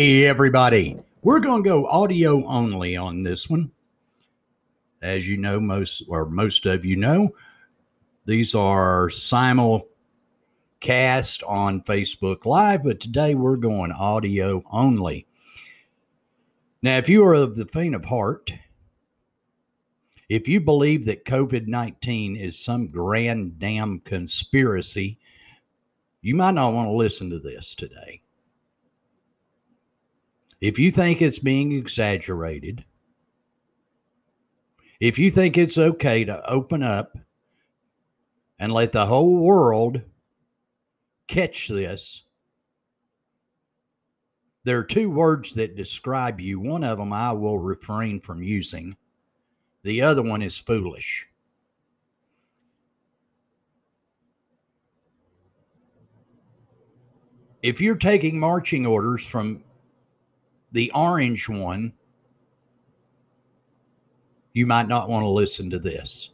Hey, everybody. We're going to go audio only on this one. As you know, most or most of you know, these are simulcast on Facebook Live, but today we're going audio only. Now, if you are of the faint of heart, if you believe that COVID 19 is some grand damn conspiracy, you might not want to listen to this today. If you think it's being exaggerated, if you think it's okay to open up and let the whole world catch this, there are two words that describe you. One of them I will refrain from using, the other one is foolish. If you're taking marching orders from the orange one, you might not want to listen to this.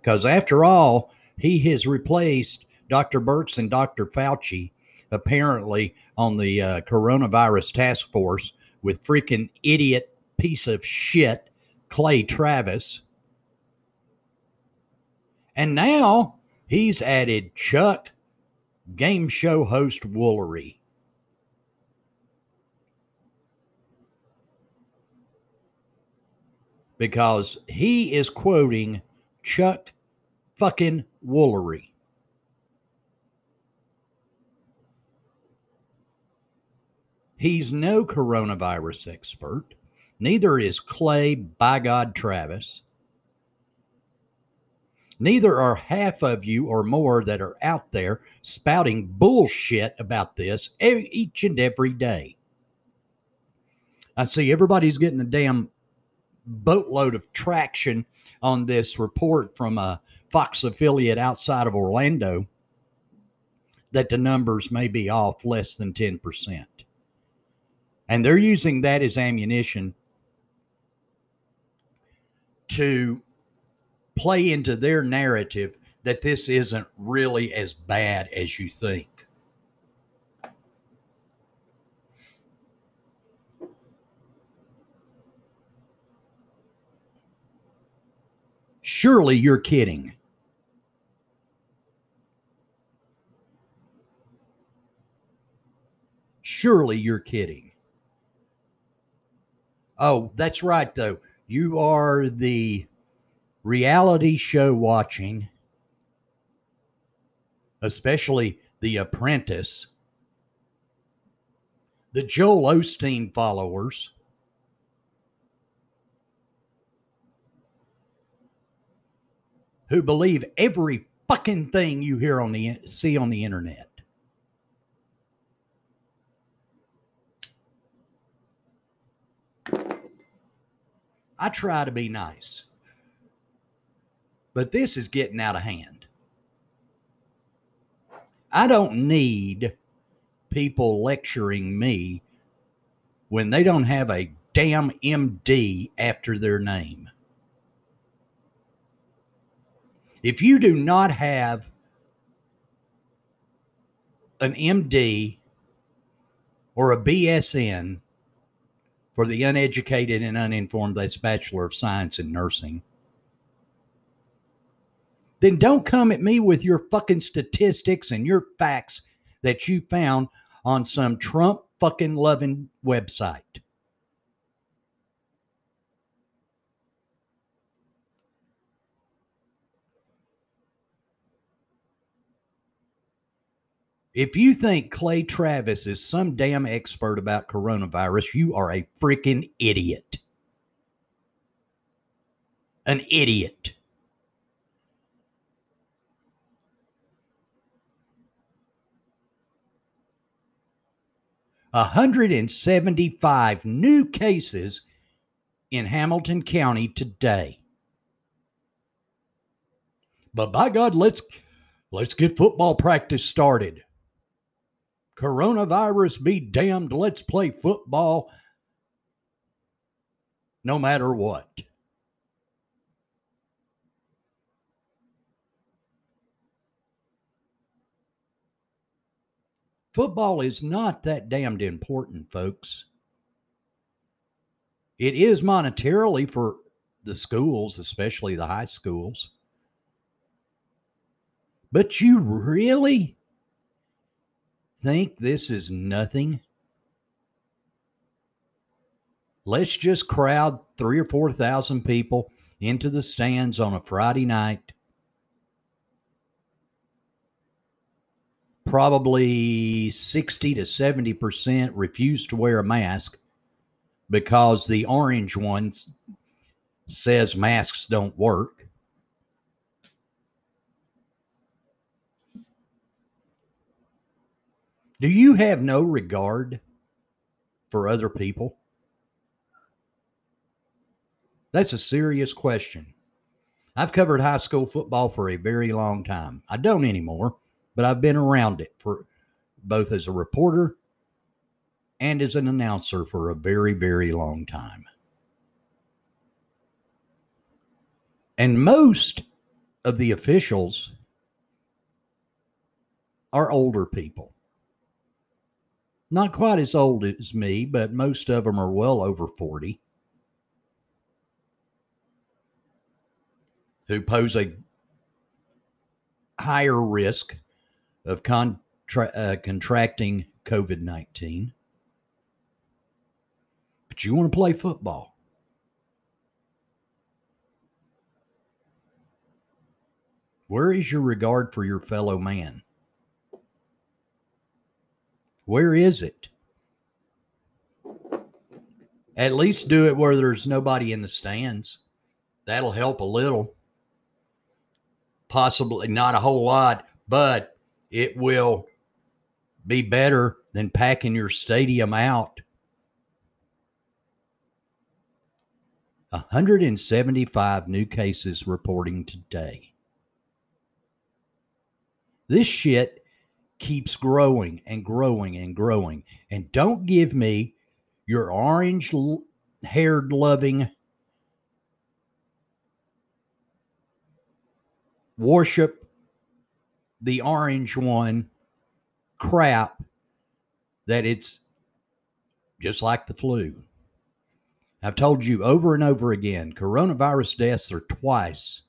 Because after all, he has replaced Dr. Birx and Dr. Fauci, apparently on the uh, coronavirus task force, with freaking idiot piece of shit, Clay Travis. And now he's added Chuck, game show host Woolery. Because he is quoting Chuck fucking Woolery. He's no coronavirus expert. Neither is Clay, by God, Travis. Neither are half of you or more that are out there spouting bullshit about this each and every day. I see everybody's getting a damn boatload of traction on this report from a Fox affiliate outside of Orlando that the numbers may be off less than 10%. And they're using that as ammunition to play into their narrative that this isn't really as bad as you think. Surely you're kidding. Surely you're kidding. Oh, that's right, though. You are the reality show watching, especially The Apprentice, the Joel Osteen followers who believe every fucking thing you hear on the see on the internet. I try to be nice. But this is getting out of hand. I don't need people lecturing me when they don't have a damn MD after their name. If you do not have an MD or a BSN for the uneducated and uninformed, that's Bachelor of Science in Nursing, then don't come at me with your fucking statistics and your facts that you found on some Trump fucking loving website. If you think Clay Travis is some damn expert about coronavirus, you are a freaking idiot. An idiot. Hundred and seventy-five new cases in Hamilton County today. But by God, let's let's get football practice started. Coronavirus be damned. Let's play football no matter what. Football is not that damned important, folks. It is monetarily for the schools, especially the high schools. But you really think this is nothing? Let's just crowd three or 4,000 people into the stands on a Friday night. Probably 60 to 70% refuse to wear a mask because the orange one says masks don't work. Do you have no regard for other people? That's a serious question. I've covered high school football for a very long time. I don't anymore, but I've been around it for both as a reporter and as an announcer for a very, very long time. And most of the officials are older people. Not quite as old as me, but most of them are well over 40. Who pose a higher risk of contra- uh, contracting COVID 19. But you want to play football. Where is your regard for your fellow man? Where is it? At least do it where there's nobody in the stands. That'll help a little. Possibly not a whole lot, but it will be better than packing your stadium out. 175 new cases reporting today. This shit keeps growing and growing and growing. And don't give me your orange haired loving worship the orange one crap that it's just like the flu. I've told you over and over again coronavirus deaths are twice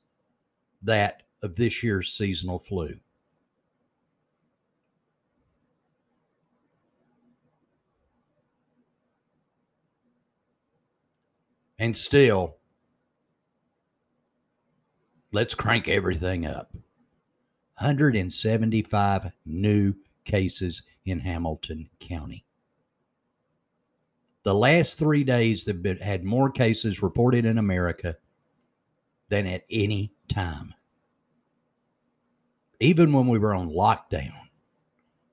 that of this year's seasonal flu. And still, let's crank everything up. 175 new cases in Hamilton County. The last three days have been, had more cases reported in America than at any time. Even when we were on lockdown,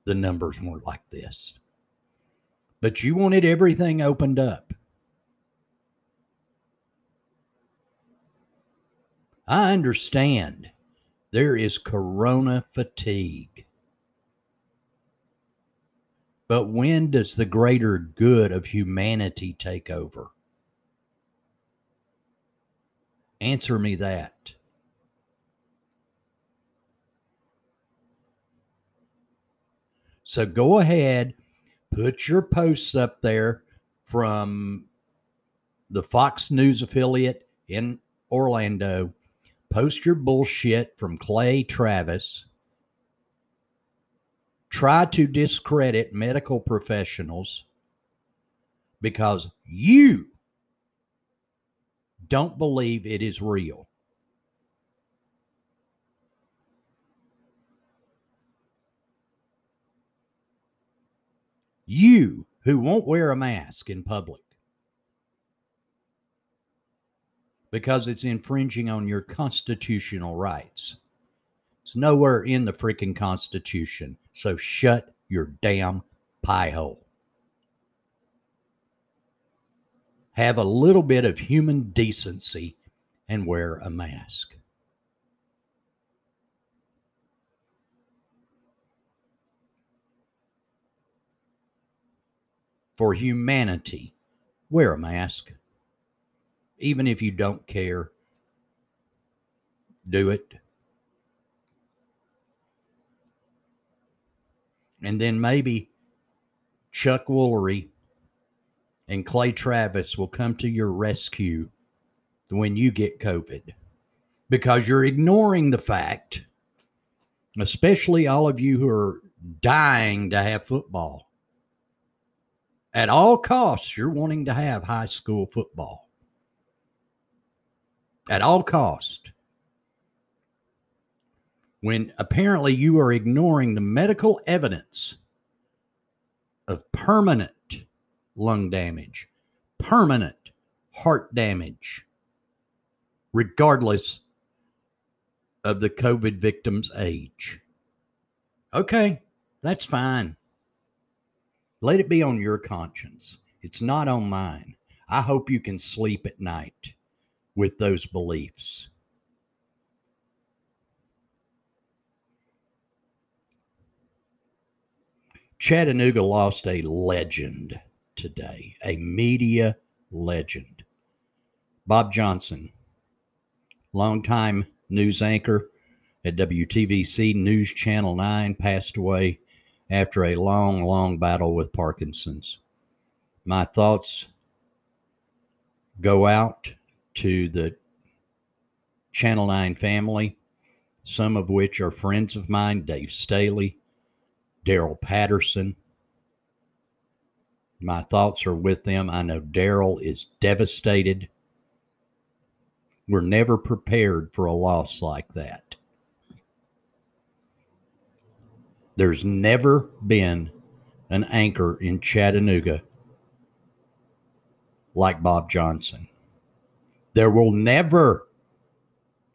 the numbers weren't like this. But you wanted everything opened up. I understand there is corona fatigue. But when does the greater good of humanity take over? Answer me that. So go ahead, put your posts up there from the Fox News affiliate in Orlando Post your bullshit from Clay Travis. Try to discredit medical professionals because you don't believe it is real. You who won't wear a mask in public because it's infringing on your constitutional rights. It's nowhere in the freaking Constitution. So shut your damn pie hole. Have a little bit of human decency and wear a mask. For humanity, wear a mask even if you don't care, do it. And then maybe Chuck Woolery and Clay Travis will come to your rescue when you get COVID because you're ignoring the fact, especially all of you who are dying to have football. At all costs, you're wanting to have high school football. At all cost. When apparently you are ignoring the medical evidence of permanent lung damage, permanent heart damage, regardless of the COVID victim's age. Okay, that's fine. Let it be on your conscience. It's not on mine. I hope you can sleep at night with those beliefs. Chattanooga lost a legend today, a media legend. Bob Johnson, longtime news anchor at WTVC News Channel 9, passed away after a long, long battle with Parkinson's. My thoughts go out to the Channel 9 family, some of which are friends of mine Dave Staley, Darrell Patterson. My thoughts are with them. I know Darrell is devastated. We're never prepared for a loss like that. There's never been an anchor in Chattanooga like Bob Johnson. There will never,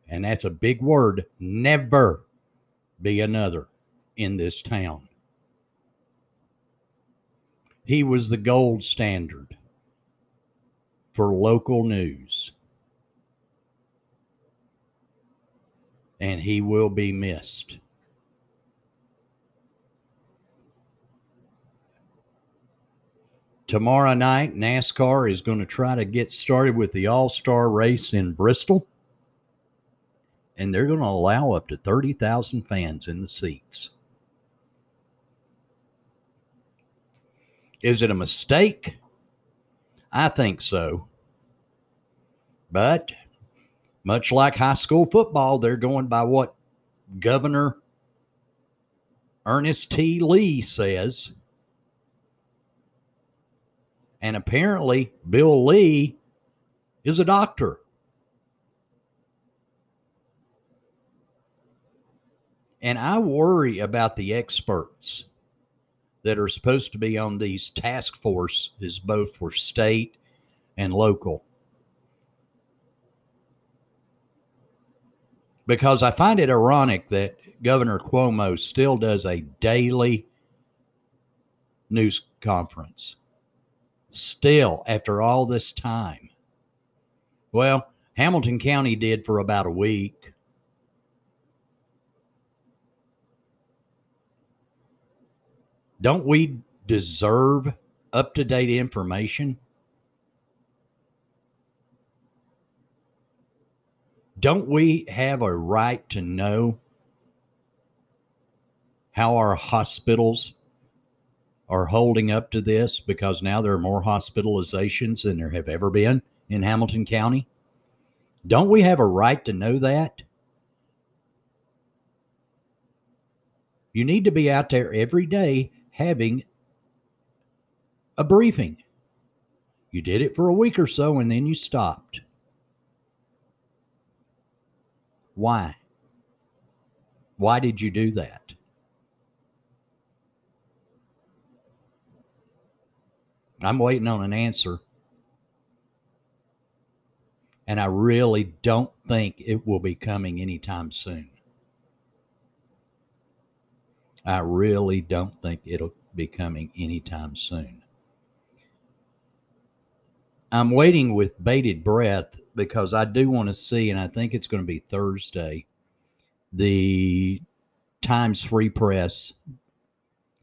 and that's a big word, never be another in this town. He was the gold standard for local news. And he will be missed. Tomorrow night, NASCAR is going to try to get started with the All Star race in Bristol. And they're going to allow up to 30,000 fans in the seats. Is it a mistake? I think so. But much like high school football, they're going by what Governor Ernest T. Lee says and apparently, Bill Lee is a doctor. And I worry about the experts that are supposed to be on these task forces, both for state and local. Because I find it ironic that Governor Cuomo still does a daily news conference still after all this time? Well, Hamilton County did for about a week. Don't we deserve up to date information? Don't we have a right to know how our hospitals are holding up to this because now there are more hospitalizations than there have ever been in Hamilton County? Don't we have a right to know that? You need to be out there every day having a briefing. You did it for a week or so and then you stopped. Why? Why did you do that? I'm waiting on an answer. And I really don't think it will be coming anytime soon. I really don't think it'll be coming anytime soon. I'm waiting with bated breath because I do want to see, and I think it's going to be Thursday, the Times Free Press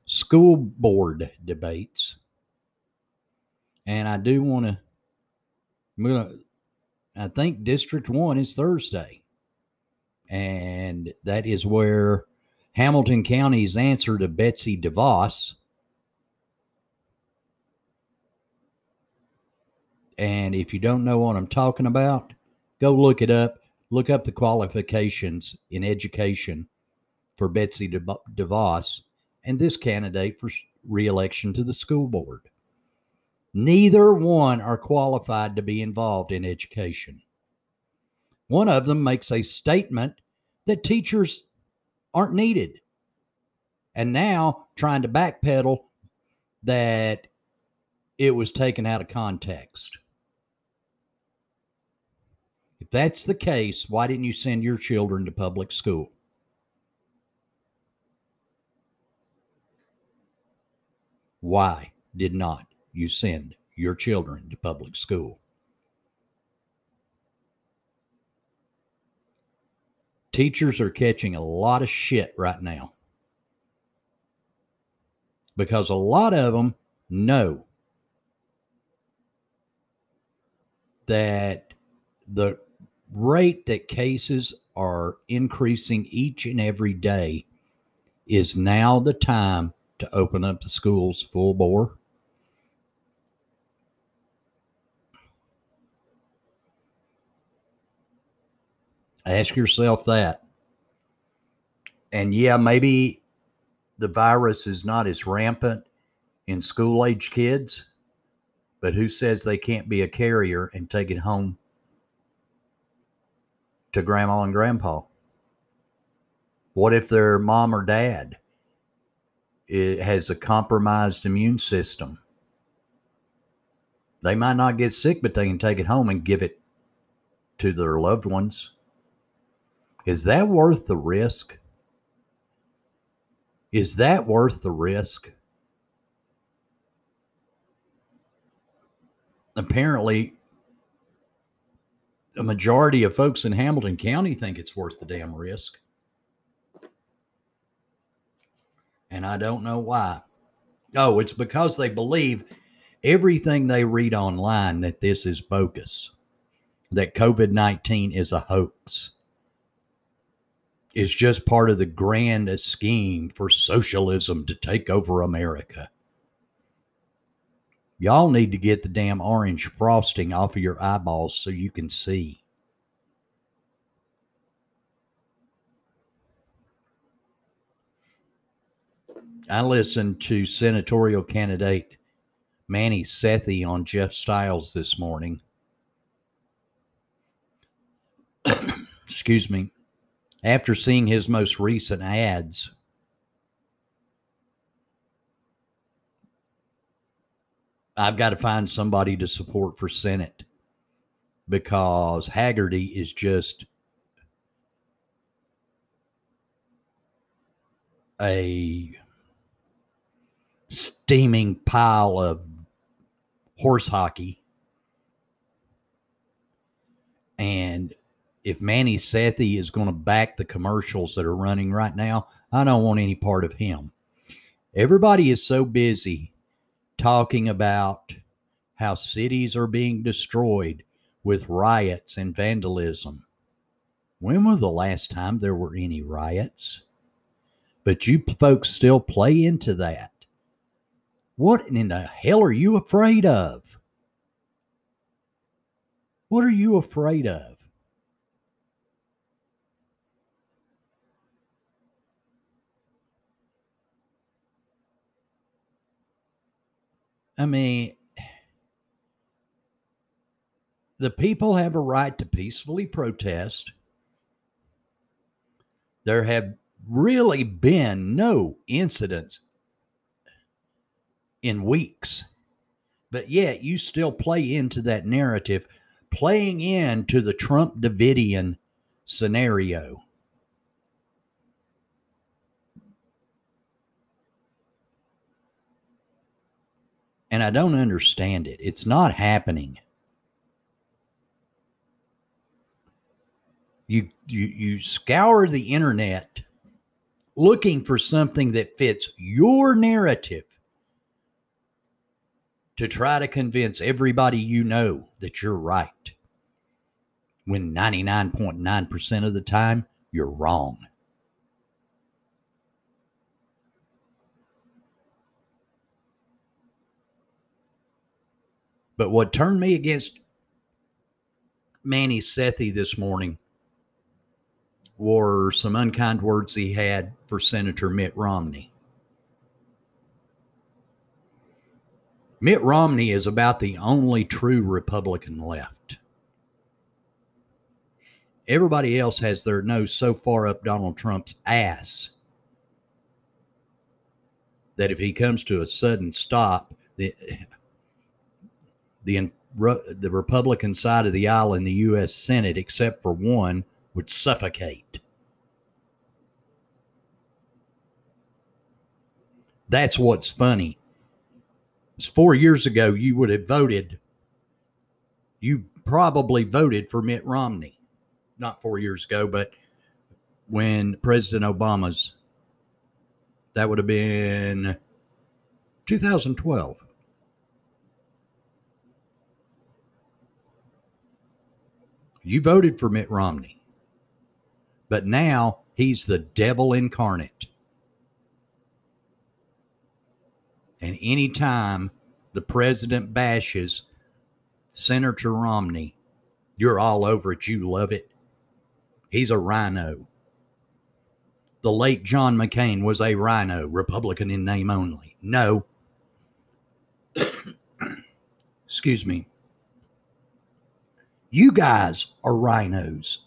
school board debates and I do want to. I'm gonna. I think District One is Thursday, and that is where Hamilton County's answer to Betsy DeVos. And if you don't know what I'm talking about, go look it up. Look up the qualifications in education for Betsy DeVos and this candidate for reelection to the school board. Neither one are qualified to be involved in education. One of them makes a statement that teachers aren't needed. And now trying to backpedal that it was taken out of context. If that's the case, why didn't you send your children to public school? Why did not you send your children to public school? Teachers are catching a lot of shit right now because a lot of them know that the rate that cases are increasing each and every day is now the time to open up the schools full bore. Ask yourself that. And yeah, maybe the virus is not as rampant in school age kids, but who says they can't be a carrier and take it home to grandma and grandpa? What if their mom or dad it has a compromised immune system? They might not get sick, but they can take it home and give it to their loved ones. Is that worth the risk? Is that worth the risk? Apparently, a majority of folks in Hamilton County think it's worth the damn risk. And I don't know why. Oh, it's because they believe everything they read online that this is bogus, that COVID 19 is a hoax, is just part of the grand scheme for socialism to take over America. Y'all need to get the damn orange frosting off of your eyeballs so you can see. I listened to senatorial candidate Manny Sethi on Jeff Styles this morning. Excuse me. After seeing his most recent ads, I've got to find somebody to support for Senate because Hagerty is just a steaming pile of horse hockey. And if Manny Sethi is going to back the commercials that are running right now, I don't want any part of him. Everybody is so busy talking about how cities are being destroyed with riots and vandalism. When was the last time there were any riots? But you folks still play into that. What in the hell are you afraid of? What are you afraid of? I mean, the people have a right to peacefully protest. There have really been no incidents in weeks, but yet you still play into that narrative, playing into the Trump Davidian scenario. And I don't understand it. It's not happening. You you you scour the internet looking for something that fits your narrative to try to convince everybody you know that you're right. When 99.9% of the time you're wrong. But what turned me against Manny Sethi this morning were some unkind words he had for Senator Mitt Romney. Mitt Romney is about the only true Republican left. Everybody else has their nose so far up Donald Trump's ass that if he comes to a sudden stop, the the the Republican side of the aisle in the U.S. Senate, except for one, would suffocate. That's what's funny. It's four years ago, you would have voted. You probably voted for Mitt Romney. Not four years ago, but when President Obama's, that would have been 2012. You voted for Mitt Romney, but now he's the devil incarnate. And anytime the president bashes Senator Romney, you're all over it. You love it. He's a rhino. The late John McCain was a rhino, Republican in name only. No. Excuse me. You guys are rhinos.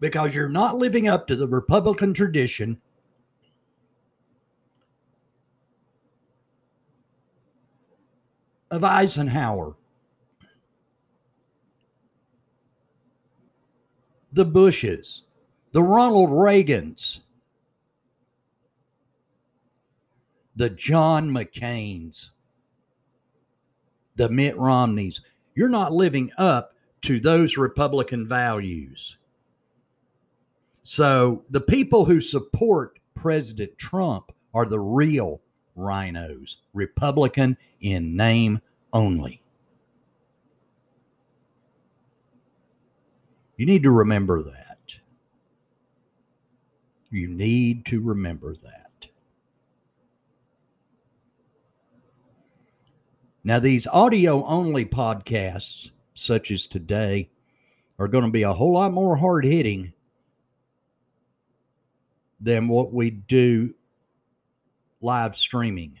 Because you're not living up to the Republican tradition. Of Eisenhower, the Bushes, the Ronald Reagans, the John McCains the Mitt Romneys. You're not living up to those Republican values. So the people who support President Trump are the real rhinos, Republican in name only. You need to remember that. You need to remember that. Now, these audio only podcasts, such as today, are going to be a whole lot more hard hitting than what we do live streaming.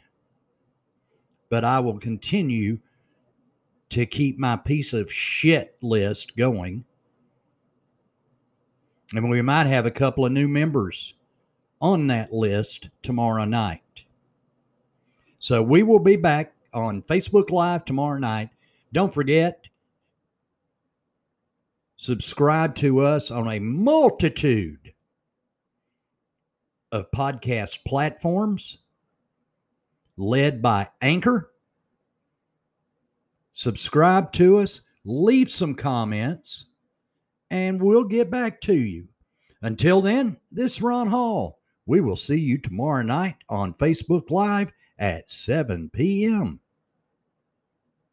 But I will continue to keep my piece of shit list going. And we might have a couple of new members on that list tomorrow night. So we will be back on Facebook Live tomorrow night. Don't forget, subscribe to us on a multitude of podcast platforms led by Anchor. Subscribe to us, leave some comments, and we'll get back to you. Until then, this is Ron Hall. We will see you tomorrow night on Facebook Live at 7 p.m.